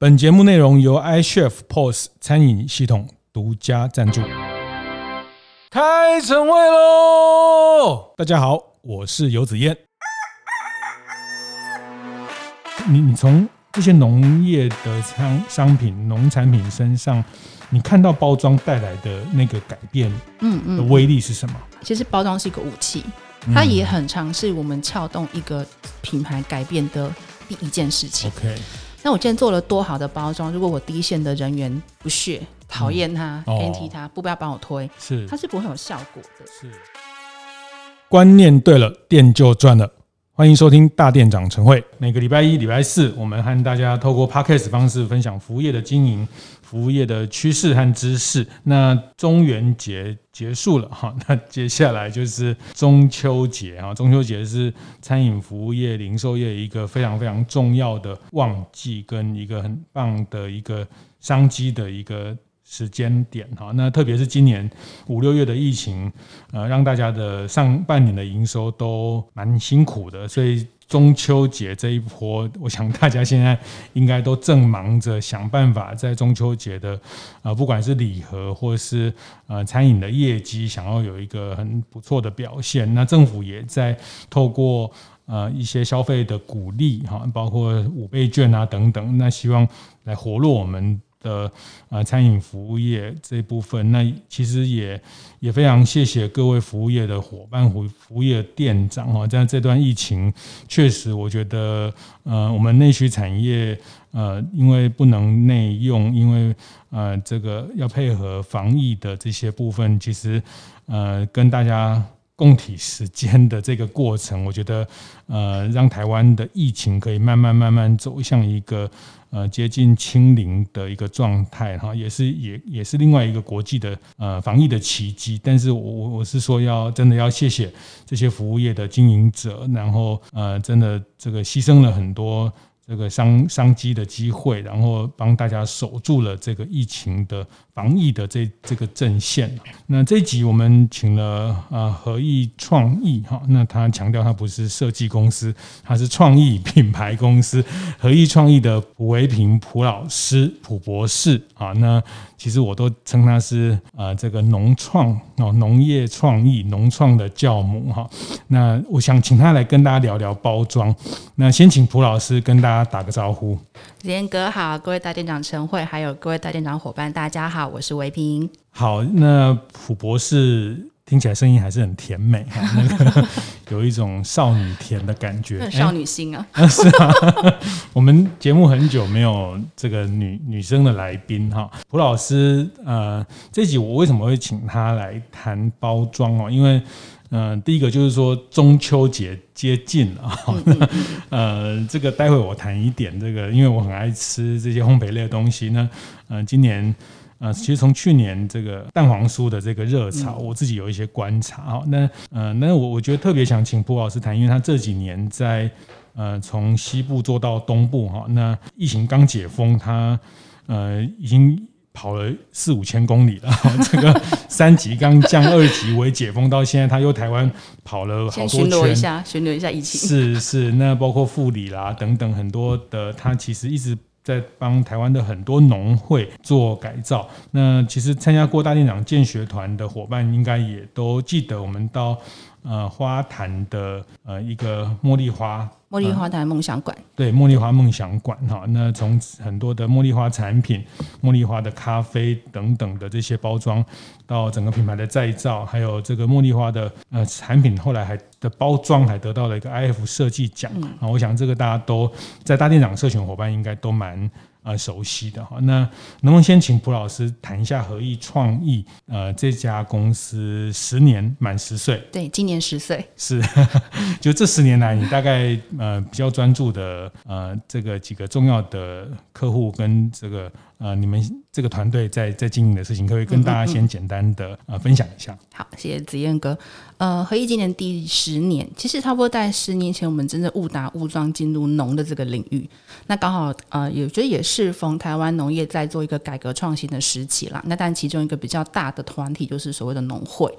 本节目内容由 iChef POS 餐饮系统独家赞助。开晨会喽！大家好，我是游子燕。你你从这些农业的商商品、农产品身上，你看到包装带来的那个改变，嗯嗯，的威力是什么？其实包装是一个武器，它也很常是我们撬动一个品牌改变的第一件事情。OK。那我今天做了多好的包装，如果我第一线的人员不屑、讨厌他、偏踢他，不不要帮我推，是它是不会有效果的。是，观念对了，店就赚了。欢迎收听大店长晨会。每个礼拜一、礼拜四，我们和大家透过 Podcast 方式分享服务业的经营、服务业的趋势和知识。那中元节结束了哈，那接下来就是中秋节啊。中秋节是餐饮服务业、零售业一个非常非常重要的旺季，跟一个很棒的一个商机的一个。时间点哈，那特别是今年五六月的疫情，呃，让大家的上半年的营收都蛮辛苦的，所以中秋节这一波，我想大家现在应该都正忙着想办法，在中秋节的呃，不管是礼盒或是呃餐饮的业绩，想要有一个很不错的表现。那政府也在透过呃一些消费的鼓励哈，包括五倍券啊等等，那希望来活络我们。的啊，餐饮服务业这部分，那其实也也非常谢谢各位服务业的伙伴、服服务业店长哈，在这段疫情，确实我觉得，呃，我们内需产业，呃，因为不能内用，因为呃，这个要配合防疫的这些部分，其实呃，跟大家。共体时间的这个过程，我觉得，呃，让台湾的疫情可以慢慢慢慢走向一个呃接近清零的一个状态，哈，也是也也是另外一个国际的呃防疫的奇迹。但是我我我是说，要真的要谢谢这些服务业的经营者，然后呃，真的这个牺牲了很多。这个商商机的机会，然后帮大家守住了这个疫情的防疫的这这个阵线。那这一集我们请了啊合意创意哈，那他强调他不是设计公司，他是创意品牌公司合意创意的蒲维平蒲老师蒲博士啊那。其实我都称他是呃这个农创哦农业创意农创的教母哈。那我想请他来跟大家聊聊包装。那先请蒲老师跟大家打个招呼。连哥好，各位大店长陈慧，还有各位大店长伙伴，大家好，我是维平。好，那蒲博士。听起来声音还是很甜美哈，那个 有一种少女甜的感觉，少女心啊！是啊，我们节目很久没有这个女女生的来宾哈。蒲老师，呃，这集我为什么会请她来谈包装哦？因为，呃，第一个就是说中秋节接近了，呃，这个待会我谈一点这个，因为我很爱吃这些烘焙类的东西呢，呃，今年。呃，其实从去年这个蛋黄酥的这个热潮，我自己有一些观察哈。那呃，那我我觉得特别想请蒲老师谈，因为他这几年在呃从西部做到东部哈。那疫情刚解封，他呃已经跑了四五千公里了。这个 三级刚降二级为解封，到现在他又台湾跑了好多圈，巡逻一下，巡逻一下疫情。是是，那包括富里啦等等很多的，他其实一直。在帮台湾的很多农会做改造。那其实参加过大店长建学团的伙伴，应该也都记得我们到呃花坛的呃一个茉莉花。茉莉花坛梦想馆，对，茉莉花梦想馆哈，那从很多的茉莉花产品、茉莉花的咖啡等等的这些包装，到整个品牌的再造，还有这个茉莉花的呃产品，后来还的包装还得到了一个 IF 设计奖啊，我想这个大家都在大店长社群伙伴应该都蛮。呃，熟悉的哈，那能不能先请蒲老师谈一下合意创意？呃，这家公司十年满十岁，对，今年十岁是，就这十年来，你大概呃比较专注的呃这个几个重要的客户跟这个呃你们这个团队在在经营的事情，可不可以跟大家先简单的呃分享一下？好，谢谢子燕哥。呃，合一今年第十年，其实差不多在十年前，我们真的误打误撞进入农的这个领域。那刚好呃，也觉得也适逢台湾农业在做一个改革创新的时期啦。那但其中一个比较大的团体就是所谓的农会。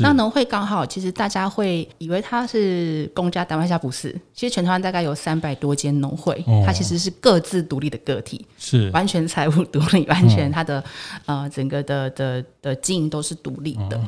那农会刚好，其实大家会以为它是公家单位，下不是。其实全台湾大概有三百多间农会，哦，它其实是各自独立的个体，是完全财务独立，完全它的、哦、呃整个的的的经营都是独立的。哦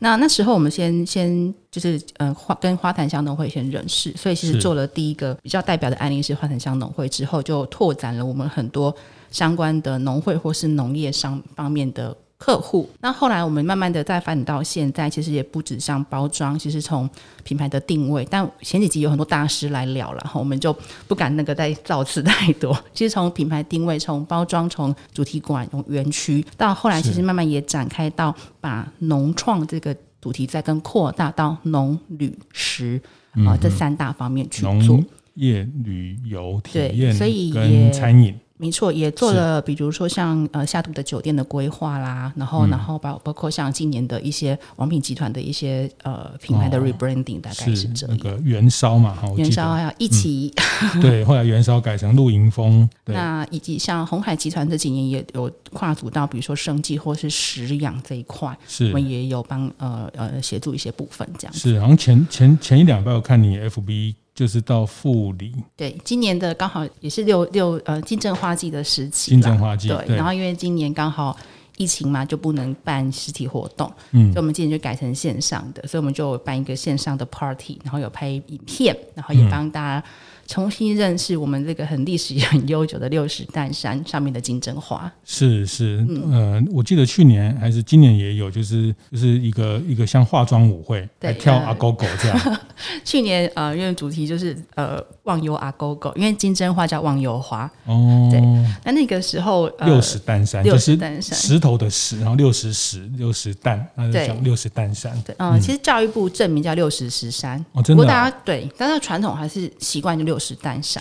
那那时候我们先先就是呃花跟花坛乡农会先认识，所以其实做了第一个比较代表的案例是花坛乡农会，之后就拓展了我们很多相关的农会或是农业商方面的。客户，那后来我们慢慢的再发展到现在，其实也不止像包装，其实从品牌的定位，但前几集有很多大师来聊了，我们就不敢那个再造次太多。其实从品牌定位，从包装，从主题馆，从园区，到后来其实慢慢也展开到把农创这个主题再更扩大到农旅食啊这三大方面去做农业、旅游体验，所以跟餐饮。没错，也做了，比如说像呃下图的酒店的规划啦，然后、嗯、然后包包括像今年的一些王品集团的一些呃品牌的 rebranding，、哦、大概是这样。那个元烧嘛，元烧还有一起、嗯、对，后来元烧改成露营风。那以及像鸿海集团这几年也有跨足到比如说生技或是食养这一块，是我们也有帮呃呃协助一些部分这样。是，好像前前前一两拜我看你 FB。就是到富里，对，今年的刚好也是六六呃金正花季的时期，金正花季对，对。然后因为今年刚好疫情嘛，就不能办实体活动，嗯，所以我们今年就改成线上的，所以我们就办一个线上的 party，然后有拍影片，然后也帮大家。重新认识我们这个很历史也很悠久的六十担山上面的金针花，是是，嗯、呃，我记得去年还是今年也有，就是就是一个一个像化妆舞会，对，跳阿狗狗这样。呃、去年呃，因为主题就是呃忘忧阿狗狗，因为金针花叫忘忧花哦。对，那那个时候、呃、六十担山，六十担山，石头的石，然后六十石六十担，那就讲六十担山。对，嗯，其实教育部证明叫六十石山，哦，真的、啊。不过大家对，但是传统还是习惯就六。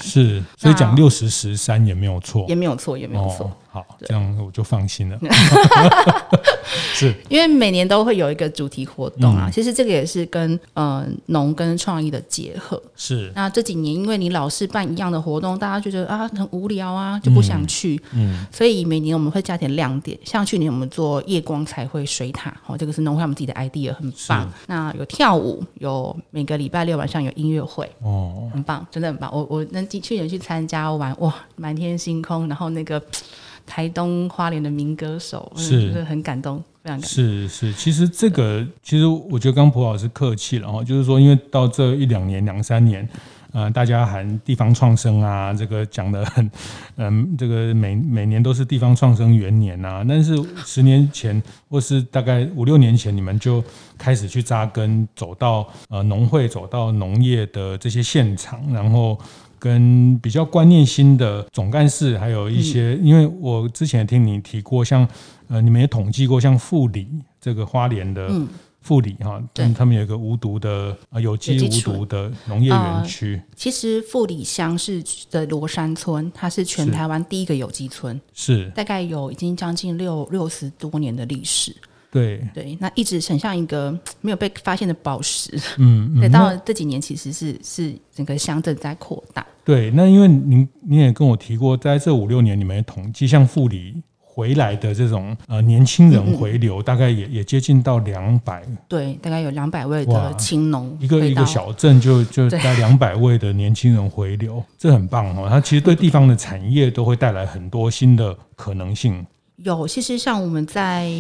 是，所以讲六十十三也没有错，也没有错，也没有错。哦好，这样我就放心了。是，因为每年都会有一个主题活动啊。嗯、其实这个也是跟呃农跟创意的结合。是。那这几年因为你老是办一样的活动，大家就觉得啊很无聊啊，就不想去。嗯。所以每年我们会加点亮点，像去年我们做夜光彩绘水塔，哦，这个是农会我们自己的 idea，很棒。那有跳舞，有每个礼拜六晚上有音乐会，哦，很棒，真的很棒。我我能去年去参加完，哇，满天星空，然后那个。台东花莲的民歌手是，就是很感动，非常感动。是是，其实这个其实我觉得刚蒲老师客气了哈，就是说，因为到这一两年、两三年，呃，大家喊地方创生啊，这个讲的很，嗯，这个每每年都是地方创生元年啊，但是十年前 或是大概五六年前，你们就开始去扎根，走到呃农会，走到农业的这些现场，然后。跟比较观念新的总干事，还有一些，嗯、因为我之前听你提过，像呃，你们也统计过，像富里这个花莲的富里哈，嗯，他们有一个无毒的啊有机无毒的农业园区，呃。其实富里乡是的罗山村，它是全台湾第一个有机村，是。大概有已经将近六六十多年的历史。对对，那一直很像一个 没有被发现的宝石。嗯，嗯，对，到了这几年其实是是整个乡镇在扩大。对，那因为您您也跟我提过，在这五六年里面统计，像富里回来的这种呃年轻人回流，嗯嗯大概也也接近到两百。对，大概有两百位的青农，一个一个小镇就就大概两百位的年轻人回流，这很棒哦。它其实对地方的产业都会带来很多新的可能性。有，其实像我们在。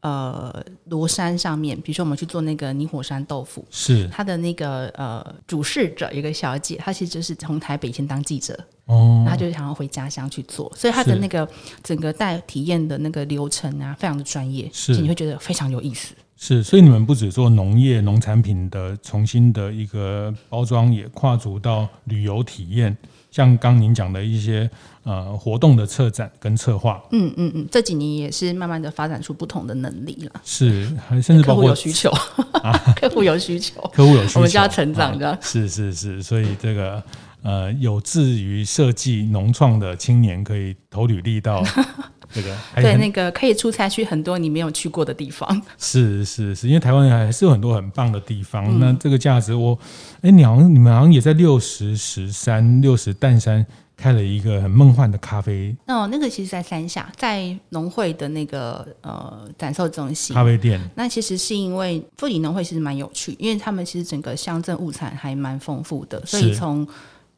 呃，罗山上面，比如说我们去做那个泥火山豆腐，是他的那个呃主事者一个小姐，她其实就是从台北先当记者，哦，她就想要回家乡去做，所以她的那个整个带体验的那个流程啊，非常的专业，是你会觉得非常有意思。是，所以你们不止做农业农产品的重新的一个包装，也跨足到旅游体验。像刚您讲的一些呃活动的策展跟策划，嗯嗯嗯，这几年也是慢慢的发展出不同的能力了。是，还甚至包括客户有需求，啊、客户有需求，客户有需求，我们就要成长的。是是是，所以这个呃有志于设计农创的青年可以投履历到 这个，对，那个可以出差去很多你没有去过的地方。是是是，因为台湾还是有很多很棒的地方。嗯、那这个价值我，我哎，你好像你们好像也在六十十三、六十淡山。开了一个很梦幻的咖啡哦，那个其实，在山下，在农会的那个呃展售中心咖啡店。那其实是因为富里农会其实蛮有趣，因为他们其实整个乡镇物产还蛮丰富的，所以从。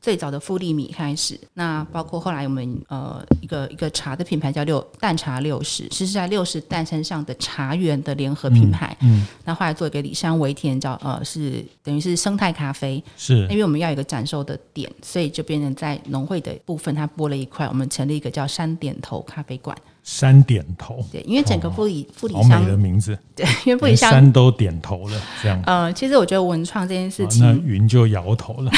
最早的富利米开始，那包括后来我们呃一个一个茶的品牌叫六淡茶六十，其实在六十诞生上的茶园的联合品牌。嗯，那、嗯、后来做一个里山围田叫呃是等于是生态咖啡，是因为我们要有一个展售的点，所以就变成在农会的部分，它拨了一块，我们成立一个叫山点头咖啡馆。山点头，对，因为整个富里、哦、富里乡的名字，对，因为富里乡山都点头了，这样。呃，其实我觉得文创这件事情，哦、那云就摇头了。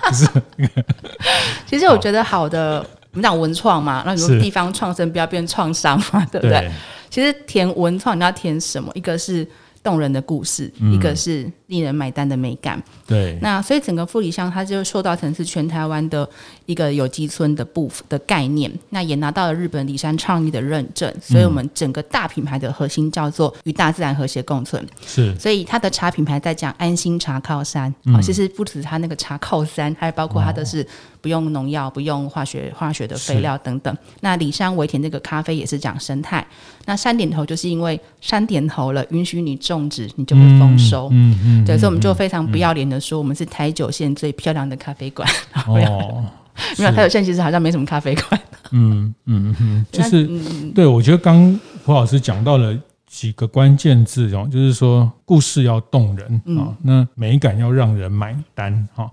其实我觉得好的，好我们讲文创嘛，那你说地方创生不要变创伤嘛，对不对？对其实填文创你要填什么？一个是动人的故事，嗯、一个是。令人买单的美感，对。那所以整个富里乡，它就受到成是全台湾的一个有机村的部分的概念。那也拿到了日本里山倡议的认证，所以我们整个大品牌的核心叫做与大自然和谐共存。是。所以它的茶品牌在讲安心茶靠山，啊、嗯，其实不止它那个茶靠山，还包括它的是不用农药、不用化学化学的肥料等等。那里山围田这个咖啡也是讲生态。那山点头就是因为山点头了，允许你种植，你就会丰收。嗯嗯。嗯对，所以我们就非常不要脸的说，我们是台九线最漂亮的咖啡馆。哦，没有，台九线其实好像没什么咖啡馆。嗯嗯嗯，就是，嗯、对我觉得刚胡老师讲到了。几个关键字哦，就是说故事要动人啊，嗯、那美感要让人买单哈。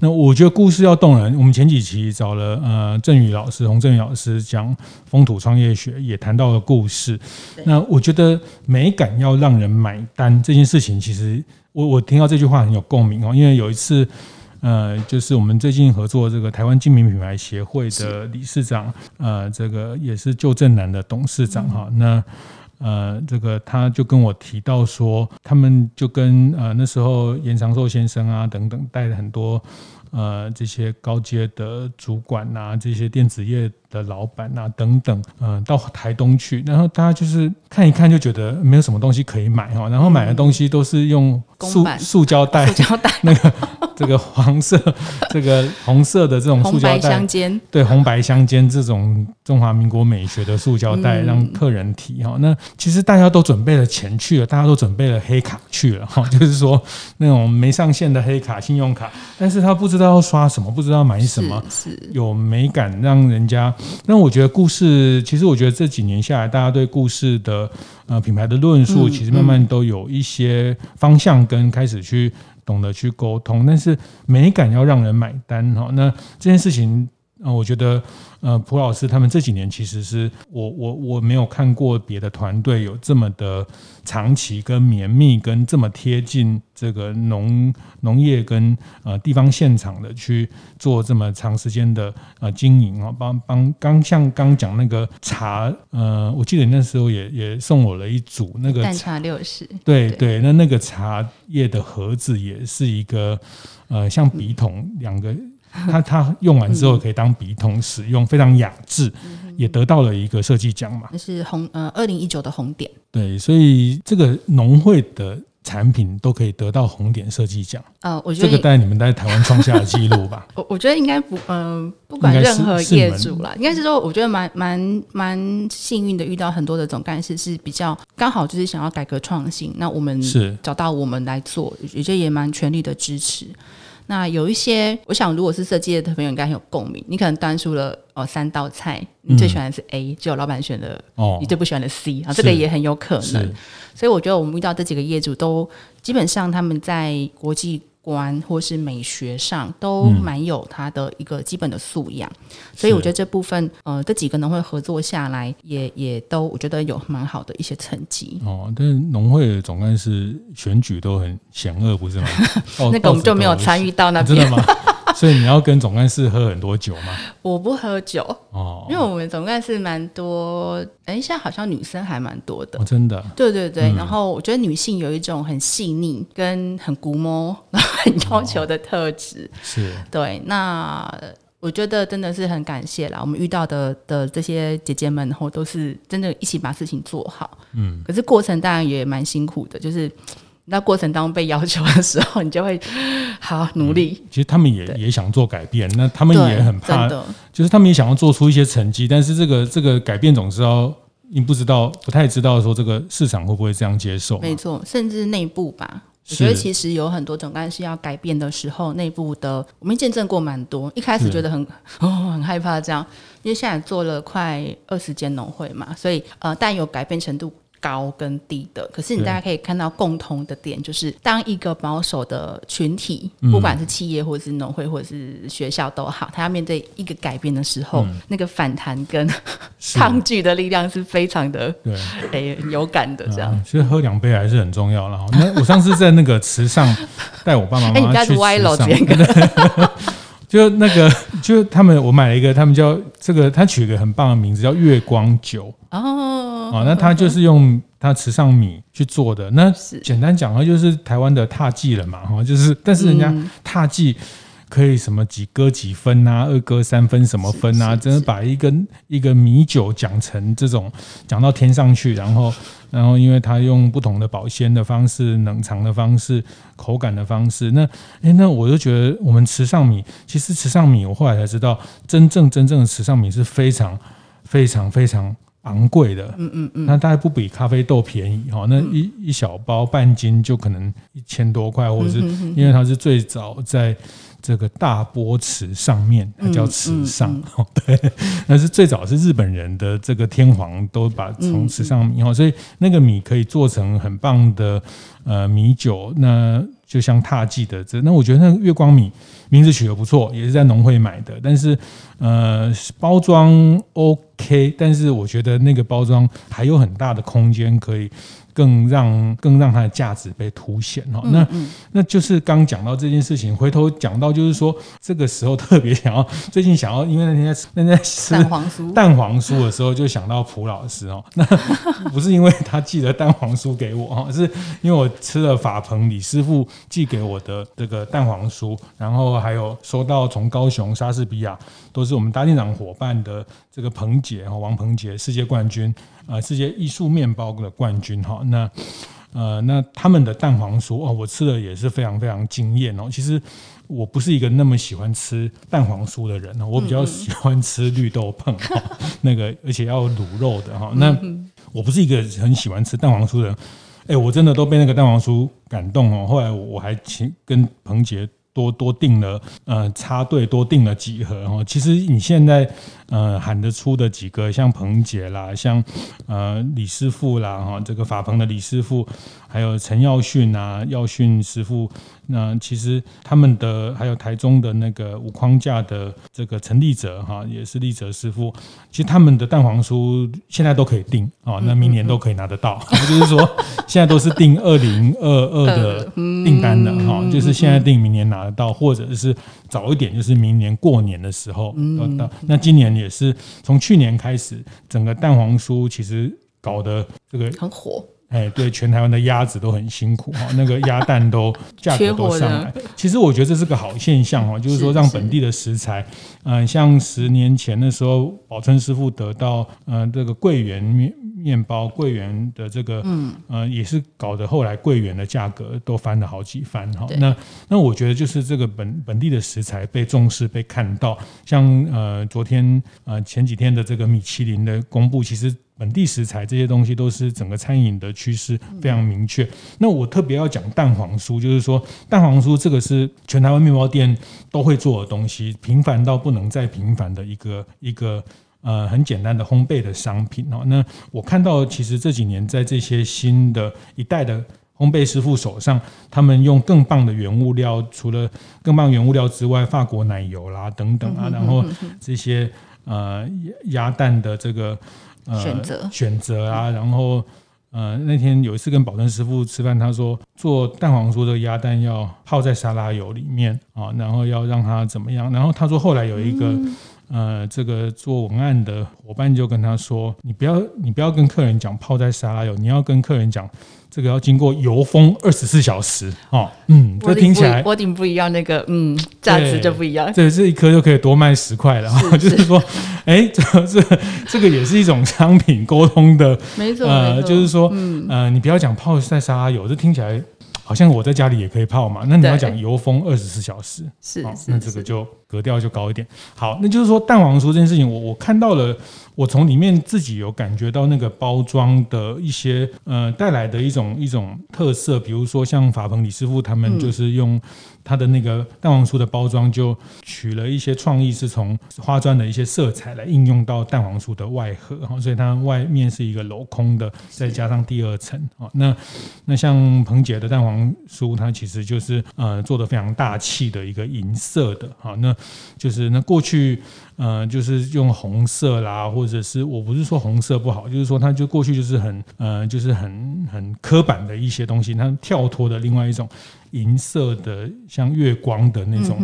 那我觉得故事要动人，我们前几期找了呃郑宇老师、洪振宇老师讲风土创业学，也谈到了故事。那我觉得美感要让人买单这件事情，其实我我听到这句话很有共鸣哦，因为有一次呃，就是我们最近合作这个台湾精品品牌协会的理事长，呃，这个也是旧正南的董事长哈，嗯、那。呃，这个他就跟我提到说，他们就跟呃那时候严长寿先生啊等等带了很多呃这些高阶的主管啊，这些电子业的老板啊等等，呃到台东去，然后大家就是看一看就觉得没有什么东西可以买哈，然后买的东西都是用塑塑胶袋，塑胶袋 那个。这个黄色、这个红色的这种塑胶袋，相间，对，红白相间这种中华民国美学的塑胶袋，让客人提哈。那其实大家都准备了钱去了，大家都准备了黑卡去了哈，就是说那种没上线的黑卡、信用卡，但是他不知道要刷什么，不知道买什么，是有美感让人家。那我觉得故事，其实我觉得这几年下来，大家对故事的呃品牌的论述，其实慢慢都有一些方向跟开始去。懂得去沟通，但是美感要让人买单哈。那这件事情，呃，我觉得。呃，蒲老师他们这几年其实是我我我没有看过别的团队有这么的长期跟绵密跟这么贴近这个农农业跟呃地方现场的去做这么长时间的呃经营啊，帮帮刚像刚讲那个茶，呃，我记得那时候也也送我了一组那个淡茶六十，对对，那那个茶叶的盒子也是一个呃像笔筒两个。它它用完之后可以当笔筒使用，非常雅致，也得到了一个设计奖嘛。那是红呃二零一九的红点。对，所以这个农会的产品都可以得到红点设计奖。呃，我觉得这个在你们在台湾创下的记录吧。我 我觉得应该不嗯、呃，不管任何业主啦，应该是说，我觉得蛮蛮蛮幸运的，遇到很多的总干事是比较刚好就是想要改革创新，那我们是找到我们来做，我觉得也蛮全力的支持。那有一些，我想如果是设计的朋友应该很有共鸣。你可能端出了哦三道菜，你最喜欢的是 A，只有、嗯、老板选的哦，你最不喜欢的 C 啊，这个也很有可能。所以我觉得我们遇到这几个业主都基本上他们在国际。观或是美学上都蛮有它的一个基本的素养，嗯、所以我觉得这部分呃这几个农会合作下来也，也也都我觉得有蛮好的一些成绩。哦，但是农会总干事选举都很险恶，不是吗？那个我们就没有参与到那 边。真的吗？所以你要跟总干事喝很多酒吗？我不喝酒哦，因为我们总干事蛮多，哎，现在好像女生还蛮多的。哦，真的。对对对，嗯、然后我觉得女性有一种很细腻跟很龟毛、很要求的特质。哦、是。对，那。我觉得真的是很感谢啦，我们遇到的的这些姐姐们，然后都是真的一起把事情做好。嗯，可是过程当然也蛮辛苦的，就是那过程当中被要求的时候，你就会 好努力。嗯、其实他们也也想做改变，那他们也很怕，就是他们也想要做出一些成绩，但是这个这个改变总是要你不知道，不太知道说这个市场会不会这样接受。没错，甚至内部吧。我觉得其实有很多总干事要改变的时候，内部的我们见证过蛮多。一开始觉得很 哦很害怕这样，因为现在做了快二十间农会嘛，所以呃，但有改变程度。高跟低的，可是你大家可以看到共同的点，就是当一个保守的群体，不管是企业或者是农会或者是学校都好，他要面对一个改变的时候，嗯、那个反弹跟抗拒的力量是非常的对，哎、欸，有感的这样。嗯、其实喝两杯还是很重要了。那我上次在那个池上 带我爸爸妈妈去池上。就那个，就他们，我买了一个，他们叫这个，他取一个很棒的名字，叫月光酒哦。哦，那他就是用他池上米去做的。那简单讲的话，就是台湾的踏剂了嘛，哈，就是，但是人家踏剂可以什么几割几分啊，二割三分什么分啊，真的把一根一个米酒讲成这种讲到天上去，然后。然后，因为他用不同的保鲜的方式、冷藏的方式、口感的方式，那诶，那我就觉得我们池上米，其实池上米，我后来才知道，真正真正的池上米是非常非常非常昂贵的。嗯嗯嗯。那大概不比咖啡豆便宜哈，那一一小包半斤就可能一千多块，或者是因为它是最早在。这个大波池上面，它叫池上，嗯嗯嗯、对，那是最早是日本人的这个天皇都把从池上米，所以那个米可以做成很棒的呃米酒，那就像踏记的这，那我觉得那个月光米名字取得不错，也是在农会买的，但是呃包装 OK，但是我觉得那个包装还有很大的空间可以。更让更让它的价值被凸显哈，那那就是刚讲到这件事情，回头讲到就是说，这个时候特别想要，最近想要，因为那天在那天在吃蛋黄酥。蛋黄酥的时候，就想到蒲老师哦，那 不是因为他寄了蛋黄酥给我哈，是因为我吃了法鹏李师傅寄给我的这个蛋黄酥，然后还有收到从高雄莎士比亚都是我们大店长伙伴的这个鹏杰哈王鹏杰世界冠军。啊，世界艺术面包的冠军哈，那呃，那他们的蛋黄酥哦，我吃的也是非常非常惊艳哦。其实我不是一个那么喜欢吃蛋黄酥的人哦，我比较喜欢吃绿豆椪哈，那个而且要卤肉的哈。那我不是一个很喜欢吃蛋黄酥的人，哎，我真的都被那个蛋黄酥感动哦。后来我还请跟彭杰。多多订了，呃，插队多订了几盒哦。其实你现在呃喊得出的几个，像彭杰啦，像呃李师傅啦，哈，这个法鹏的李师傅，还有陈耀训啊，耀训师傅。那其实他们的还有台中的那个无框架的这个陈立哲哈，也是立哲师傅。其实他们的蛋黄酥现在都可以订啊，那明年都可以拿得到。就是说现在都是订二零二二的 订单的哈，就是现在订明年拿得到，或者是早一点就是明年过年的时候嗯到。那今年也是从去年开始，整个蛋黄酥其实搞得这个很火。哎，对，全台湾的鸭子都很辛苦哈，那个鸭蛋都 价格都上来。其实我觉得这是个好现象哈，就是说让本地的食材，嗯，像十年前的时候，宝春师傅得到嗯这个桂圆面面包，桂圆的这个嗯呃也是搞得后来桂圆的价格都翻了好几番哈。那那我觉得就是这个本本地的食材被重视被看到，像呃昨天呃前几天的这个米其林的公布，其实。本地食材这些东西都是整个餐饮的趋势非常明确。那我特别要讲蛋黄酥，就是说蛋黄酥这个是全台湾面包店都会做的东西，平凡到不能再平凡的一个一个呃很简单的烘焙的商品哦。那我看到其实这几年在这些新的一代的烘焙师傅手上，他们用更棒的原物料，除了更棒原物料之外，法国奶油啦等等啊，然后这些呃鸭蛋的这个。呃、选择选择啊，然后呃，那天有一次跟保证师傅吃饭，他说做蛋黄酥的鸭蛋要泡在沙拉油里面啊，然后要让它怎么样？然后他说后来有一个。嗯呃，这个做文案的伙伴就跟他说：“你不要，你不要跟客人讲泡在沙拉油，你要跟客人讲这个要经过油封二十四小时哦。”嗯，这听起来波顶不一样，那个嗯价值就不一样。对，这一颗就可以多卖十块了。是 是就是说，哎，这这这个也是一种商品沟通的，没错。呃，就是说，嗯呃，你不要讲泡在沙拉油，这听起来。好像我在家里也可以泡嘛，那你要讲油封二十四小时，是，哦，那这个就格调就高一点。好，那就是说蛋黄酥这件事情，我我看到了，我从里面自己有感觉到那个包装的一些呃带来的一种一种特色，比如说像法鹏李师傅他们就是用。他的那个蛋黄酥的包装就取了一些创意，是从花砖的一些色彩来应用到蛋黄酥的外盒，哈，所以它外面是一个镂空的，再加上第二层，啊，那那像彭姐的蛋黄酥，它其实就是呃做的非常大气的一个银色的，哈，那就是那过去。呃，就是用红色啦，或者是我不是说红色不好，就是说它就过去就是很呃，就是很很刻板的一些东西，它跳脱的另外一种银色的，像月光的那种，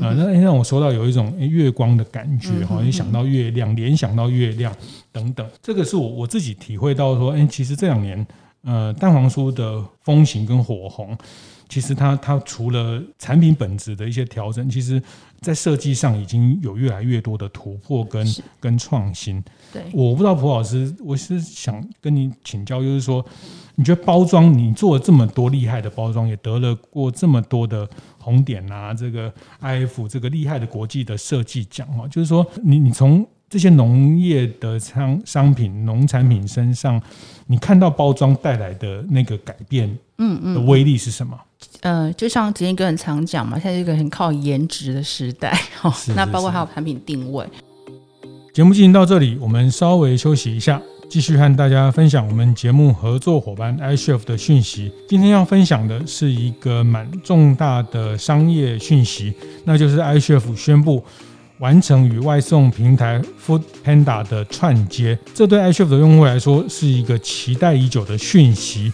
呃，那让我说到有一种月光的感觉，好像想到月亮，联想到月亮等等，这个是我我自己体会到说，哎，其实这两年呃，蛋黄酥的风行跟火红。其实它它除了产品本质的一些调整，其实在设计上已经有越来越多的突破跟跟创新。对，我不知道蒲老师，我是想跟你请教，就是说，你觉得包装你做了这么多厉害的包装，也得了过这么多的红点啊，这个 IF 这个厉害的国际的设计奖啊，就是说，你你从这些农业的商商品、农产品身上，你看到包装带来的那个改变，嗯嗯，的威力是什么？呃，就像之前哥很常讲嘛，现在是一个很靠颜值的时代，哈、哦，那包括还有产品定位。节目进行到这里，我们稍微休息一下，继续和大家分享我们节目合作伙伴 iChef 的讯息。今天要分享的是一个蛮重大的商业讯息，那就是 iChef 宣布完成与外送平台 Food Panda 的串接，这对 iChef 的用户来说是一个期待已久的讯息。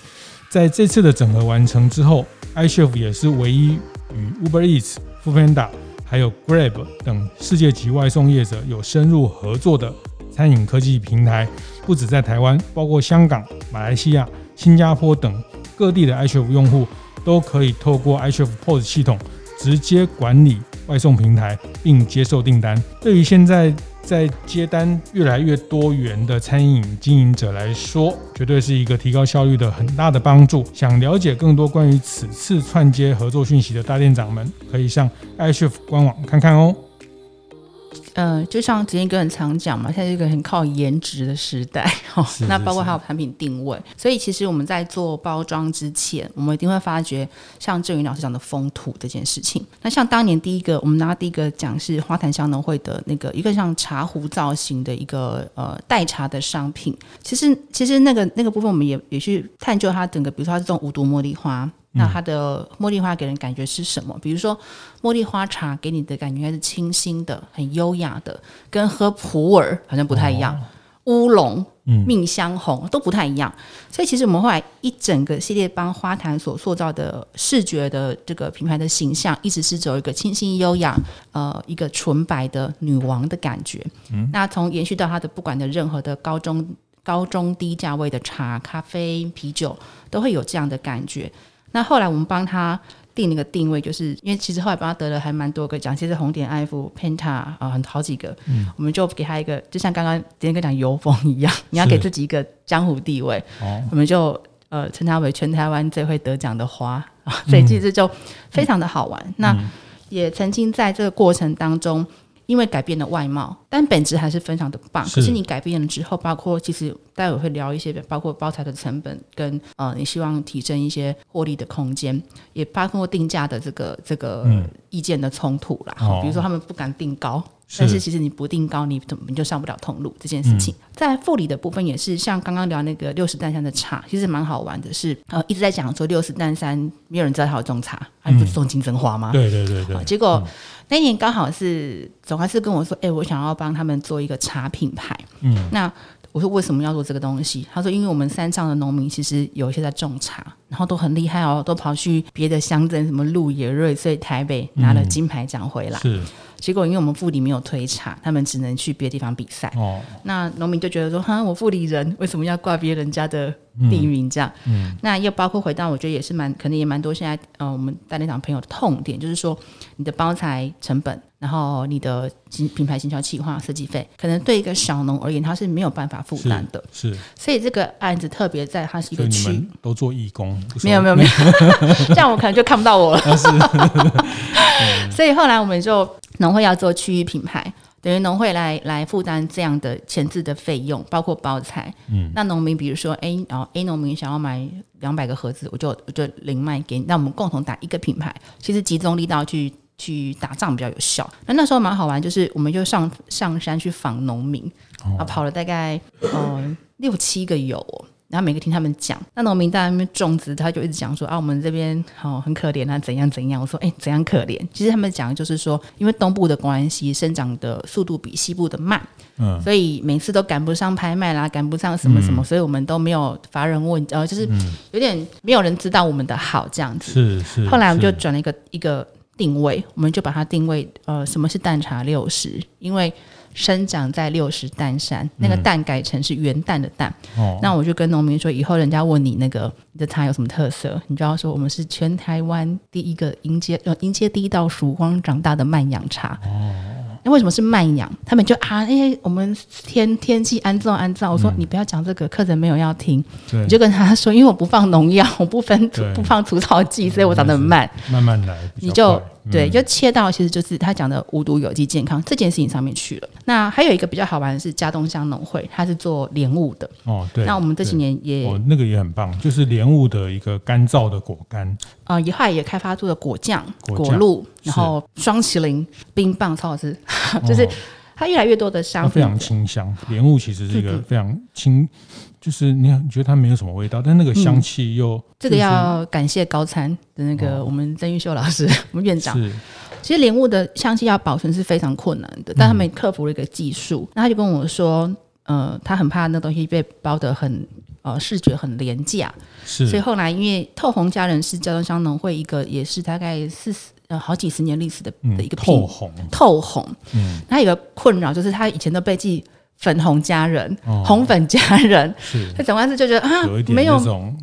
在这次的整合完成之后，iChef 也是唯一与 Uber Eats、Foodpanda 还有 Grab 等世界级外送业者有深入合作的餐饮科技平台。不止在台湾，包括香港、马来西亚、新加坡等各地的 iChef 用户，都可以透过 iChef POS 系统直接管理外送平台，并接受订单。对于现在在接单越来越多元的餐饮经营者来说，绝对是一个提高效率的很大的帮助。想了解更多关于此次串接合作讯息的大店长们，可以上 iChef 官网看看哦。呃，就像之前哥很常讲嘛，现在是一个很靠颜值的时代，哈、哦，那包括还有产品定位，所以其实我们在做包装之前，我们一定会发觉像郑云老师讲的风土这件事情。那像当年第一个，我们拿第一个奖是花坛香农会的那个一个像茶壶造型的一个呃代茶的商品，其实其实那个那个部分我们也也去探究它整个，比如说它是这种无毒茉莉花。那它的茉莉花给人感觉是什么？比如说，茉莉花茶给你的感觉应该是清新的、很优雅的，跟喝普洱好像不太一样。乌龙、蜜香红都不太一样。所以其实我们后来一整个系列帮花坛所塑造的视觉的这个品牌的形象，一直是走一个清新优雅，呃，一个纯白的女王的感觉。嗯那从延续到它的不管的任何的高中、高中低价位的茶、咖啡、啤酒，都会有这样的感觉。那后来我们帮他定了一个定位，就是因为其实后来帮他得了还蛮多个奖，其实红点 IF、Penta 啊，很好几个，嗯，我们就给他一个，就像刚刚今天跟讲油封一样，你要给自己一个江湖地位，哦，我们就呃称他为全台湾最会得奖的花啊，所以其实就非常的好玩。嗯、那也曾经在这个过程当中。因为改变了外貌，但本质还是非常的棒。可是你改变了之后，包括其实待会会聊一些，包括包材的成本跟呃，你希望提升一些获利的空间，也包括定价的这个这个意见的冲突啦。嗯、比如说他们不敢定高，是但是其实你不定高，你怎么你就上不了通路这件事情。嗯、在副理的部分也是，像刚刚聊那个六十担山的茶，其实蛮好玩的是，呃，一直在讲说六十担山没有人知道他有种茶，还不是种金针花吗？对对对对，结果。嗯那年刚好是总还是跟我说，哎、欸，我想要帮他们做一个茶品牌。嗯，那我说为什么要做这个东西？他说因为我们山上的农民其实有一些在种茶，然后都很厉害哦，都跑去别的乡镇，什么鹿野、瑞穗、台北拿了金牌奖回来。嗯、是。结果因为我们富里没有推查，他们只能去别的地方比赛。哦。那农民就觉得说，哈，我富里人为什么要挂别人家的地名这样？嗯。嗯，那又包括回到，我觉得也是蛮，可能也蛮多现在呃，我们大店长朋友的痛点，就是说你的包材成本。然后你的品牌行销企划设计费，可能对一个小农而言，他是没有办法负担的。是，是所以这个案子特别在它是一个区，都做义工，没有没有没有，这样我可能就看不到我了。所以后来我们就农会要做区域品牌，等于农会来来负担这样的前置的费用，包括包材。嗯，那农民比如说 A，然后 A 农民想要买两百个盒子，我就我就零卖给你，那我们共同打一个品牌，其实集中力道去。去打仗比较有效。那那时候蛮好玩，就是我们就上上山去访农民，然后跑了大概呃六七个有，然后每个听他们讲。那农民在那边种植，他就一直讲说啊，我们这边哦很可怜啊，怎样怎样。我说哎，怎样可怜？其实他们讲的就是说，因为东部的关系，生长的速度比西部的慢，嗯，所以每次都赶不上拍卖啦，赶不上什么什么，所以我们都没有乏人问，呃，就是有点没有人知道我们的好这样子。是是。后来我们就转了一个一个。定位，我们就把它定位，呃，什么是淡茶六十？因为生长在六十担山，嗯、那个蛋改成是元旦的蛋。哦，那我就跟农民说，以后人家问你那个你的茶有什么特色，你就要说我们是全台湾第一个迎接呃迎接第一道曙光长大的慢养茶。哦。那为什么是慢养？他们就啊，因为我们天天气干燥干燥。我说、嗯、你不要讲这个，客人没有要听。对你就跟他说，因为我不放农药，我不分不放除草剂，所以我长得很慢。慢慢来，你就。对，就切到其实就是他讲的无毒有机健康这件事情上面去了。那还有一个比较好玩的是家东乡农会，他是做莲雾的。哦，对。那我们这几年也哦，那个也很棒，就是莲雾的一个干燥的果干。啊、呃，以后也开发出了果酱、果露，然后双麒麟、冰棒，超好吃。就是它越来越多的香，非常清香。莲雾其实是一个非常清。就是你你觉得它没有什么味道，但那个香气又、嗯、这个要感谢高参的那个我们曾玉秀老师，哦、我们院长。是其实莲雾的香气要保存是非常困难的，但他们克服了一个技术。嗯、那他就跟我说，呃，他很怕那东西被包得很呃视觉很廉价，是。所以后来因为透红家人是交通乡农会一个也是大概四十呃好几十年历史的的一个透红透红，嗯，他有个困扰就是他以前都被记。粉红佳人，哦、红粉佳人，是。他讲完是就觉得啊，有一点那种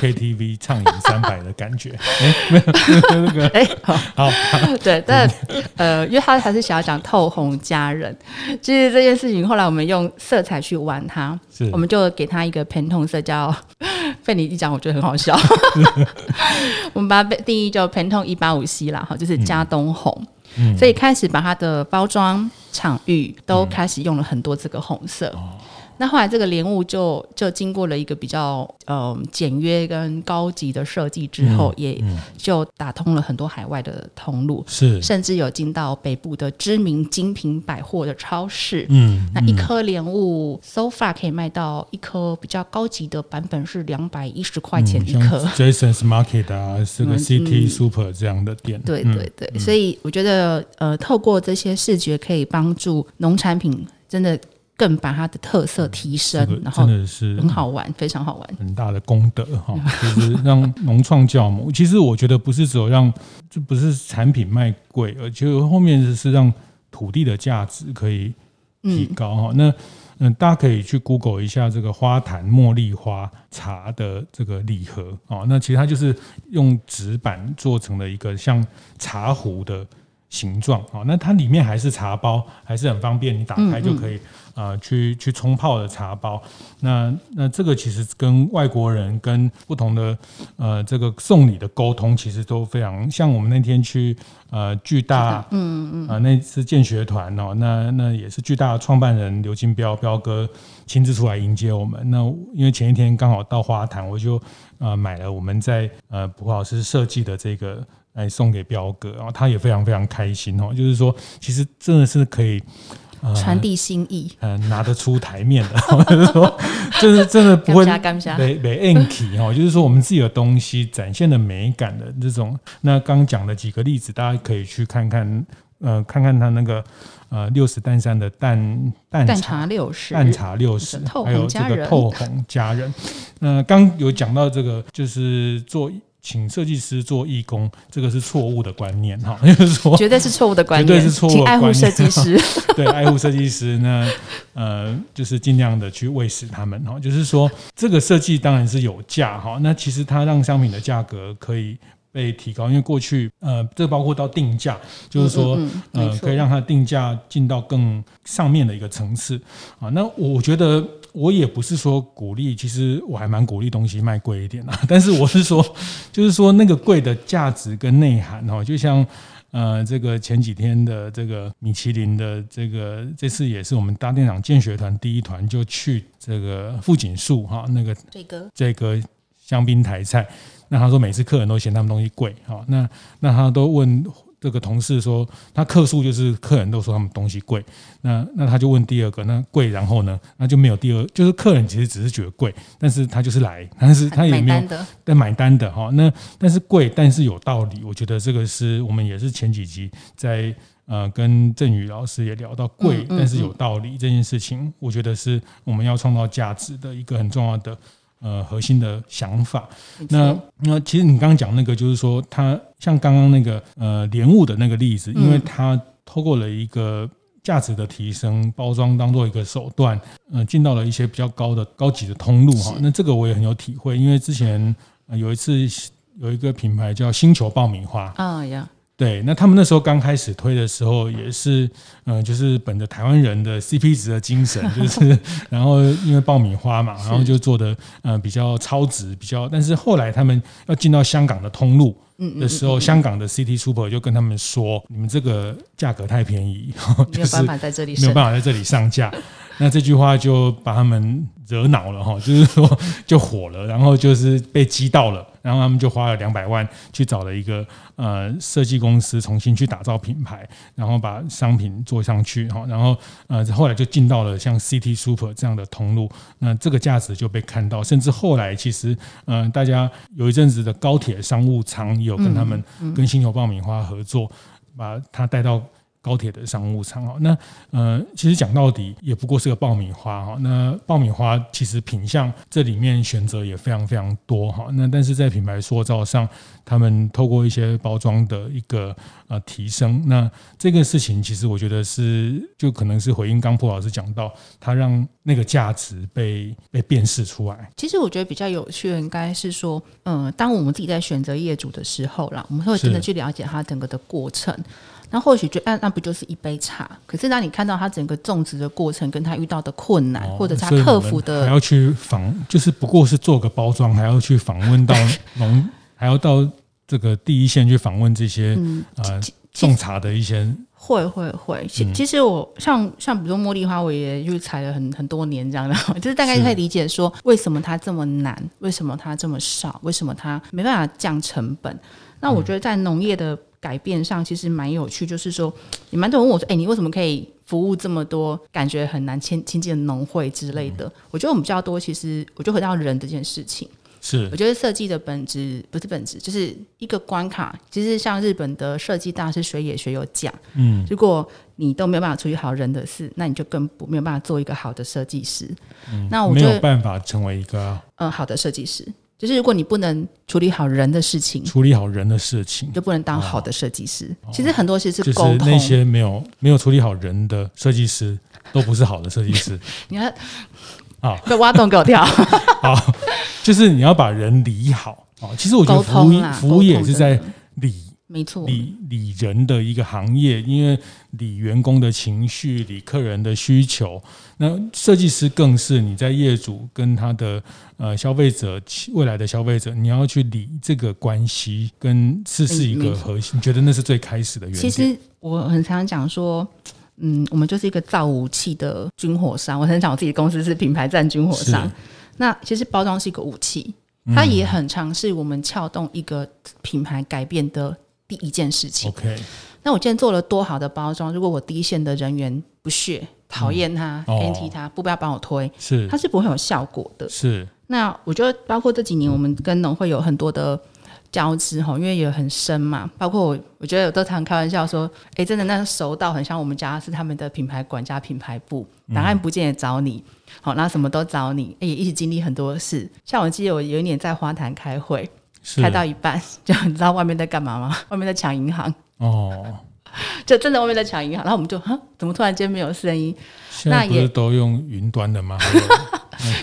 KTV 畅饮三百的感觉。哎，没有那个，哎，好，好，好对，但呃，因为他还是想要讲透红佳人。其实这件事情后来我们用色彩去玩它，是。我们就给他一个偏痛色，叫 被你一讲，我觉得很好笑。我们把它定义叫偏痛一八五 C 啦，哈，就是加东红。所以开始把它的包装场域都开始用了很多这个红色。那后来这个莲雾就就经过了一个比较呃简约跟高级的设计之后，嗯、也就打通了很多海外的通路，是甚至有进到北部的知名精品百货的超市。嗯，那一颗莲雾 so far 可以卖到一颗比较高级的版本是两百一十块钱一颗。嗯、Jason's Market 啊，是个 City Super 这样的店。嗯、对对对，嗯、所以我觉得呃，透过这些视觉可以帮助农产品真的。更把它的特色提升，这个、然后真的是很好玩，非常好玩，很大的功德哈，就是让农创酵母。其实我觉得不是只有让，就不是产品卖贵，而且后面是让土地的价值可以提高哈。嗯那嗯，大家可以去 Google 一下这个花坛茉莉花茶的这个礼盒哦。那其实它就是用纸板做成了一个像茶壶的形状哦。那它里面还是茶包，还是很方便，你打开就可以。啊、呃，去去冲泡的茶包，那那这个其实跟外国人跟不同的呃这个送礼的沟通，其实都非常像。我们那天去呃巨大，嗯嗯啊、呃、那次建学团哦，那那也是巨大的创办人刘金彪彪哥亲自出来迎接我们。那因为前一天刚好到花坛，我就呃买了我们在呃卜老师设计的这个来送给彪哥，然后他也非常非常开心哦，就是说其实真的是可以。传递心意，嗯、呃，拿得出台面的，就是说，就是真的不会没没 anky 哈，就是说我们自己的东西展现的美感的这种。那刚讲的几个例子，大家可以去看看，呃，看看他那个呃六十担山的淡淡茶，六十，蛋茶六十，还有这个透红佳人。那刚有讲到这个，就是做。请设计师做义工，这个是错误的观念哈，就是说绝对是错误的观念，绝对是错误的观念。请爱护设计师，对，爱护设计师呢，呃，就是尽量的去喂食他们哈。就是说，这个设计当然是有价哈，那其实它让商品的价格可以被提高，因为过去呃，这包括到定价，就是说嗯嗯嗯呃，可以让它定价进到更上面的一个层次啊。那我觉得。我也不是说鼓励，其实我还蛮鼓励东西卖贵一点啊。但是我是说，就是说那个贵的价值跟内涵哦，就像呃这个前几天的这个米其林的这个，这次也是我们大店长建学团第一团就去这个富锦树哈那个这个这个香槟台菜，那他说每次客人都嫌他们东西贵哈，那那他都问。这个同事说，他客诉就是客人都说他们东西贵，那那他就问第二个，那贵然后呢？那就没有第二，就是客人其实只是觉得贵，但是他就是来，但是他也没有在买单的哈。那但是贵，但是有道理，我觉得这个是我们也是前几集在呃跟郑宇老师也聊到贵，但是有道理这件事情，我觉得是我们要创造价值的一个很重要的。呃，核心的想法。那那其实你刚刚讲那个，就是说，它像刚刚那个呃莲雾的那个例子，因为它透过了一个价值的提升，包装当做一个手段，呃，进到了一些比较高的高级的通路哈。那这个我也很有体会，因为之前有一次有一个品牌叫星球爆米花啊呀。对，那他们那时候刚开始推的时候，也是，嗯、呃，就是本着台湾人的 CP 值的精神，就是，然后因为爆米花嘛，然后就做的，呃，比较超值，比较，但是后来他们要进到香港的通路的时候，香港的 City Super 就跟他们说，你们这个价格太便宜，就 是没有办法在这里，没有办法在这里上架。那这句话就把他们惹恼了哈，就是说 就火了，然后就是被激到了，然后他们就花了两百万去找了一个呃设计公司重新去打造品牌，然后把商品做上去哈，然后呃后来就进到了像 City Super 这样的通路，那这个价值就被看到，甚至后来其实嗯、呃、大家有一阵子的高铁商务舱也有跟他们跟星球爆米花合作，把它带到。高铁的商务舱哈，那呃，其实讲到底也不过是个爆米花哈。那爆米花其实品相这里面选择也非常非常多哈。那但是在品牌塑造上，他们透过一些包装的一个呃提升，那这个事情其实我觉得是就可能是回应刚普老师讲到，他让那个价值被被辨识出来。其实我觉得比较有趣的应该是说，嗯、呃，当我们自己在选择业主的时候啦，我们会真的去了解他整个的过程。那或许就那那不就是一杯茶？可是当你看到他整个种植的过程，跟他遇到的困难，哦、或者他克服的，还要去访，就是不过是做个包装，还要去访问到 农，还要到这个第一线去访问这些、嗯、呃种茶的一些。会会会，其其实我像像比如说茉莉花，我也就采了很很多年这样的，就是大概可以理解说为什么它这么难，为什么它这么少，为什么它没办法降成本。那我觉得在农业的。改变上其实蛮有趣，就是说，也蛮多人问我说：“哎、欸，你为什么可以服务这么多感觉很难亲亲近的农会之类的？”嗯、我觉得我们比较多，其实我就回到人这件事情。是，我觉得设计的本质不是本质，就是一个关卡。其实像日本的设计大师水野学有讲，嗯，如果你都没有办法处理好人的事，那你就更不没有办法做一个好的设计师。嗯，那我没有办法成为一个嗯、呃、好的设计师。就是如果你不能处理好人的事情，处理好人的事情，就不能当好的设计师。哦、其实很多其实是沟通，就是那些没有没有处理好人的设计师，都不是好的设计师。你看，啊，被挖洞给我跳。好，就是你要把人理好啊。其实我觉得服务服务业也是在理。没错，理理人的一个行业，因为理员工的情绪，理客人的需求。那设计师更是你在业主跟他的呃消费者未来的消费者，你要去理这个关系，跟是是一个核心。你觉得那是最开始的原因？其实我很常讲说，嗯，我们就是一个造武器的军火商。我很想我自己的公司是品牌战军火商。那其实包装是一个武器，它也很尝试我们撬动一个品牌改变的。第一件事情，OK。那我今天做了多好的包装，如果我第一线的人员不屑、讨厌他、偏踢、嗯、他，不不要帮我推，是，他是不会有效果的。是。那我觉得，包括这几年，我们跟农会有很多的交织哈，因为也很深嘛。包括我，我觉得我都常开玩笑说，哎、欸，真的那熟到很像我们家是他们的品牌管家、品牌部，档案不见得找你，好，那什么都找你，也一起经历很多事。像我记得我有一年在花坛开会，开到一半，就你知道外面在干嘛吗？外面在抢银行哦。就真的外面在抢银行，然后我们就哈，怎么突然间没有声音？那也都用云端的吗？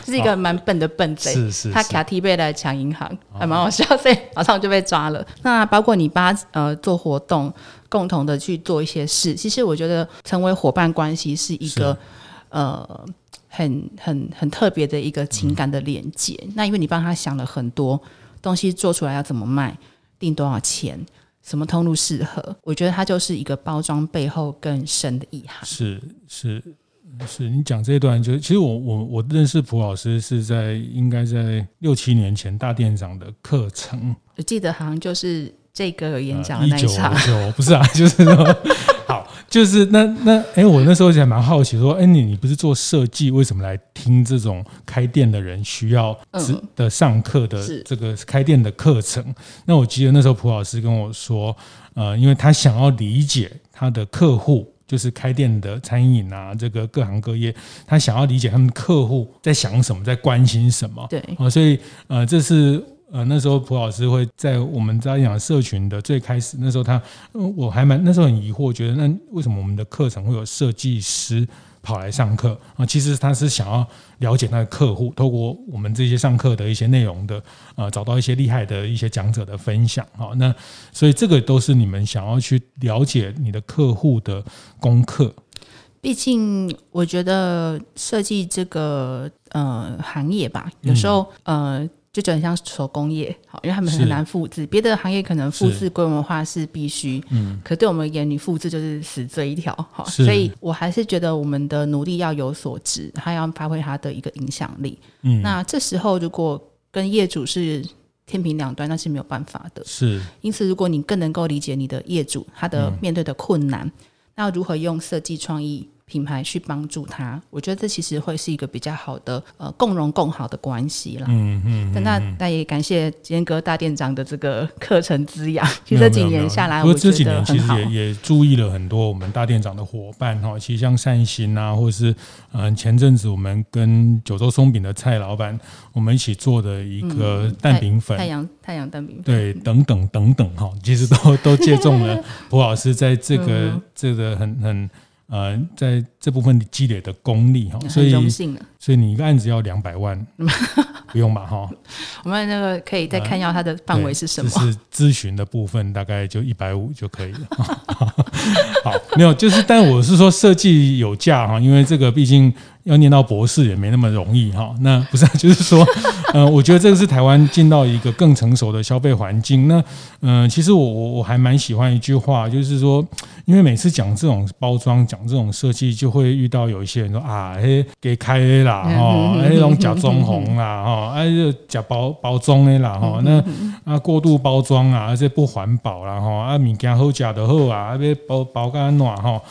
是一个蛮笨的笨贼，是是，他卡提贝来抢银行，还蛮好笑，所以马上就被抓了。那包括你爸呃做活动，共同的去做一些事，其实我觉得成为伙伴关系是一个呃很很很特别的一个情感的连接。嗯、那因为你帮他想了很多东西，做出来要怎么卖，定多少钱。什么通路适合？我觉得它就是一个包装背后更深的意涵。是是是，你讲这一段就其实我我我认识蒲老师是在应该在六七年前大店长的课程，我记得好像就是这个演讲的那一场，呃、不是啊，就是说。好，就是那那哎、欸，我那时候还蛮好奇，说，哎、欸，你你不是做设计，为什么来听这种开店的人需要的上课的这个开店的课程？嗯、那我记得那时候蒲老师跟我说，呃，因为他想要理解他的客户，就是开店的餐饮啊，这个各行各业，他想要理解他们客户在想什么，在关心什么。对，啊，所以呃，这是。呃，那时候蒲老师会在我们在讲社群的最开始，那时候他，我还蛮那时候很疑惑，觉得那为什么我们的课程会有设计师跑来上课啊？其实他是想要了解他的客户，透过我们这些上课的一些内容的，呃，找到一些厉害的一些讲者的分享啊。那所以这个都是你们想要去了解你的客户的功课。毕竟我觉得设计这个呃行业吧，有时候呃。就觉得很像手工业，好，因为他们很难复制。别的行业可能复制规模化是必须，嗯，可对我们而言，你复制就是死这一条，好，所以我还是觉得我们的努力要有所值，他要发挥它的一个影响力。嗯，那这时候如果跟业主是天平两端，那是没有办法的。是，因此如果你更能够理解你的业主他的面对的困难，嗯、那如何用设计创意？品牌去帮助他，我觉得这其实会是一个比较好的呃共荣共好的关系啦。嗯嗯。那那也感谢坚哥大店长的这个 课程滋养。其实这几年下来，我觉得这几年其实也也注意了很多我们大店长的伙伴哈。其实像善心啊，或者是嗯前阵子我们跟九州松饼的蔡老板，我们一起做的一个蛋饼粉，太阳太阳蛋饼粉，对，等等等等哈，其实都都借重了 蒲老师在这个、嗯、这个很很。呃，在这部分积累的功力哈，所以所以你一个案子要两百万，不用吧哈？我们那个可以再看一下它的范围是什么？呃、是咨询的部分，大概就一百五就可以了。好，没有，就是但我是说设计有价哈，因为这个毕竟。要念到博士也没那么容易哈，那不是，就是说，呃，我觉得这个是台湾进到一个更成熟的消费环境。那，嗯、呃，其实我我我还蛮喜欢一句话，就是说，因为每次讲这种包装、讲这种设计，就会遇到有一些人说啊，嘿，给开啦，哈，那种假装红啦，吼，哎，就假包包装的啦，吼，那啊过度包装啊，而且不环保啦，吼，啊物件好假的好啊，要包包干暖吼。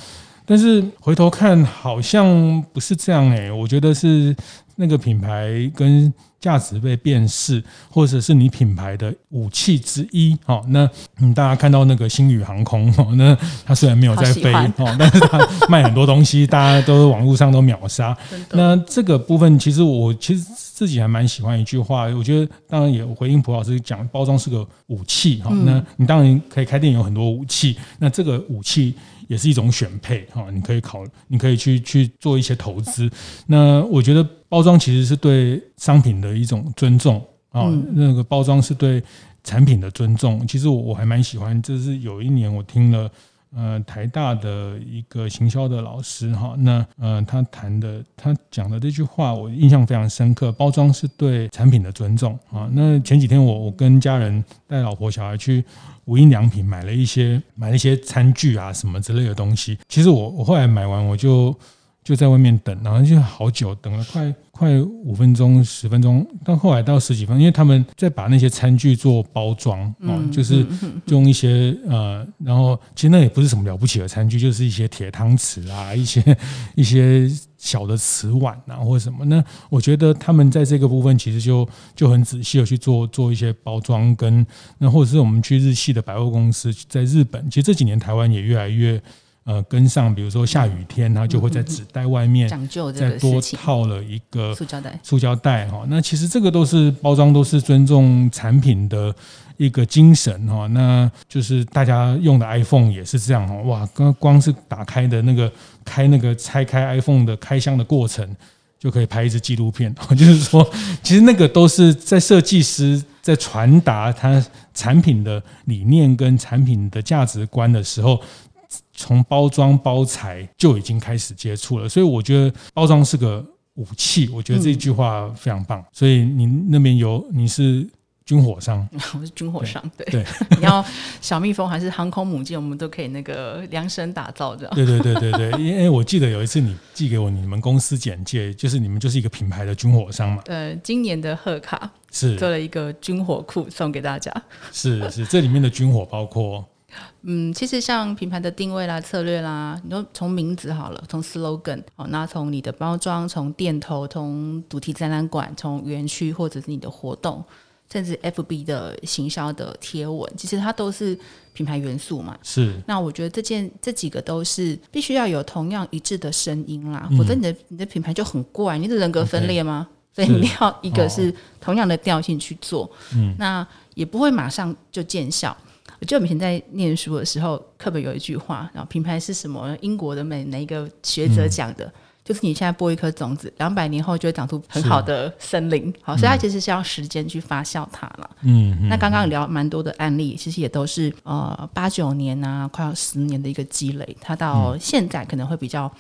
但是回头看，好像不是这样诶，我觉得是那个品牌跟价值被辨识，或者是你品牌的武器之一。好，那嗯，大家看到那个星宇航空，那它虽然没有在飞，但是它卖很多东西，大家都网络上都秒杀。那这个部分，其实我其实自己还蛮喜欢一句话，我觉得当然也回应蒲老师讲，包装是个武器。哈，那你当然可以开店有很多武器，那这个武器。也是一种选配哈，你可以考，你可以去去做一些投资。那我觉得包装其实是对商品的一种尊重啊，那个包装是对产品的尊重。其实我我还蛮喜欢，就是有一年我听了。呃，台大的一个行销的老师哈，那呃，他谈的，他讲的这句话，我印象非常深刻。包装是对产品的尊重啊。那前几天我我跟家人带老婆小孩去无印良品买了一些买了一些餐具啊什么之类的东西。其实我我后来买完我就。就在外面等，然后就好久，等了快快五分钟、十分钟，到后来到十几分钟，因为他们在把那些餐具做包装，哦、嗯，就是用一些呃，然后其实那也不是什么了不起的餐具，就是一些铁汤匙啊，一些 一些小的瓷碗啊，或者什么。那我觉得他们在这个部分其实就就很仔细的去做做一些包装，跟那或者是我们去日系的百货公司，在日本，其实这几年台湾也越来越。呃，跟上，比如说下雨天，它就会在纸袋外面再多套了一个塑胶袋。塑胶袋哈，那其实这个都是包装，都是尊重产品的一个精神哈。那就是大家用的 iPhone 也是这样哈。哇，刚光是打开的那个开那个拆开 iPhone 的开箱的过程，就可以拍一支纪录片。就是说，其实那个都是在设计师在传达他产品的理念跟产品的价值观的时候。从包装包材就已经开始接触了，所以我觉得包装是个武器。我觉得这句话非常棒。所以您那边有你是军火商，我是军火商，对对。你要小蜜蜂还是航空母舰，我们都可以那个量身打造这样。对对对对对，因为我记得有一次你寄给我你们公司简介，就是你们就是一个品牌的军火商嘛。呃，今年的贺卡是做了一个军火库送给大家。是是，这里面的军火包括。嗯，其实像品牌的定位啦、策略啦，你都从名字好了，从 slogan 哦，那从你的包装、从店头、从主题展览馆、从园区或者是你的活动，甚至 FB 的行销的贴文，其实它都是品牌元素嘛。是。那我觉得这件这几个都是必须要有同样一致的声音啦，否则你的你的品牌就很怪，你的人格分裂吗？Okay. 所以你要一个是同样的调性去做，嗯，那也不会马上就见效。我记得我以前在念书的时候，课本有一句话，然后品牌是什么？英国的哪哪一个学者讲的？嗯、就是你现在播一颗种子，两百年后就会长出很好的森林。好，所以它其实是要时间去发酵它了。嗯，那刚刚聊蛮多的案例，其实也都是呃八九年啊，快要十年的一个积累，它到现在可能会比较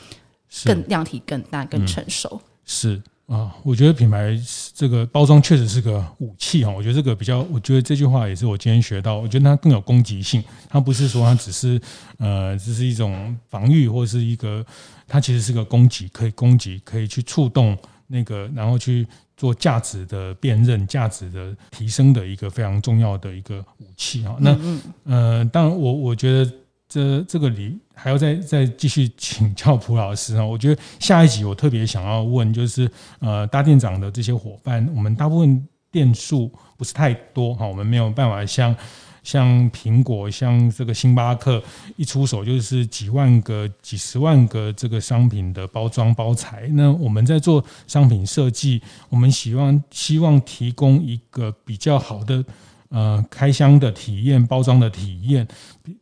更量体更大、更成熟。是。啊，我觉得品牌这个包装确实是个武器哈。我觉得这个比较，我觉得这句话也是我今天学到。我觉得它更有攻击性，它不是说它只是呃，只是一种防御或者是一个，它其实是个攻击，可以攻击，可以去触动那个，然后去做价值的辨认、价值的提升的一个非常重要的一个武器哈。那呃，当然我我觉得。这这个里还要再再继续请教蒲老师啊！我觉得下一集我特别想要问，就是呃，大店长的这些伙伴，我们大部分店数不是太多哈，我们没有办法像像苹果、像这个星巴克一出手就是几万个、几十万个这个商品的包装包材。那我们在做商品设计，我们希望希望提供一个比较好的。呃，开箱的体验，包装的体验，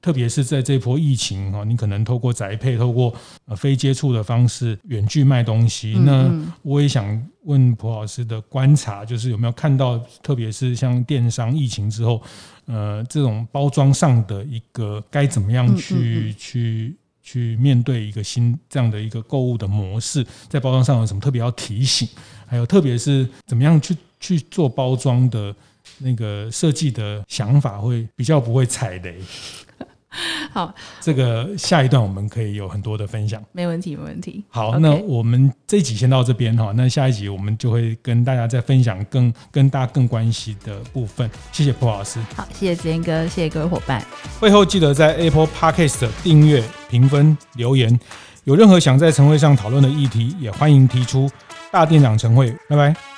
特别是在这波疫情哈，你可能透过宅配，透过呃非接触的方式远距卖东西。嗯嗯，那我也想问蒲老师的观察，就是有没有看到，特别是像电商疫情之后，呃，这种包装上的一个该怎么样去去去面对一个新这样的一个购物的模式，在包装上有什么特别要提醒？还有特别是怎么样去去做包装的？那个设计的想法会比较不会踩雷。好，这个下一段我们可以有很多的分享。没问题，没问题。好.那我们这一集先到这边哈。那下一集我们就会跟大家再分享更跟大家更关系的部分。谢谢蒲老师。好，谢谢子嫣哥，谢谢各位伙伴。会后记得在 Apple Podcast 订阅、评分、留言。有任何想在晨会上讨论的议题，也欢迎提出。大店长晨会，拜拜。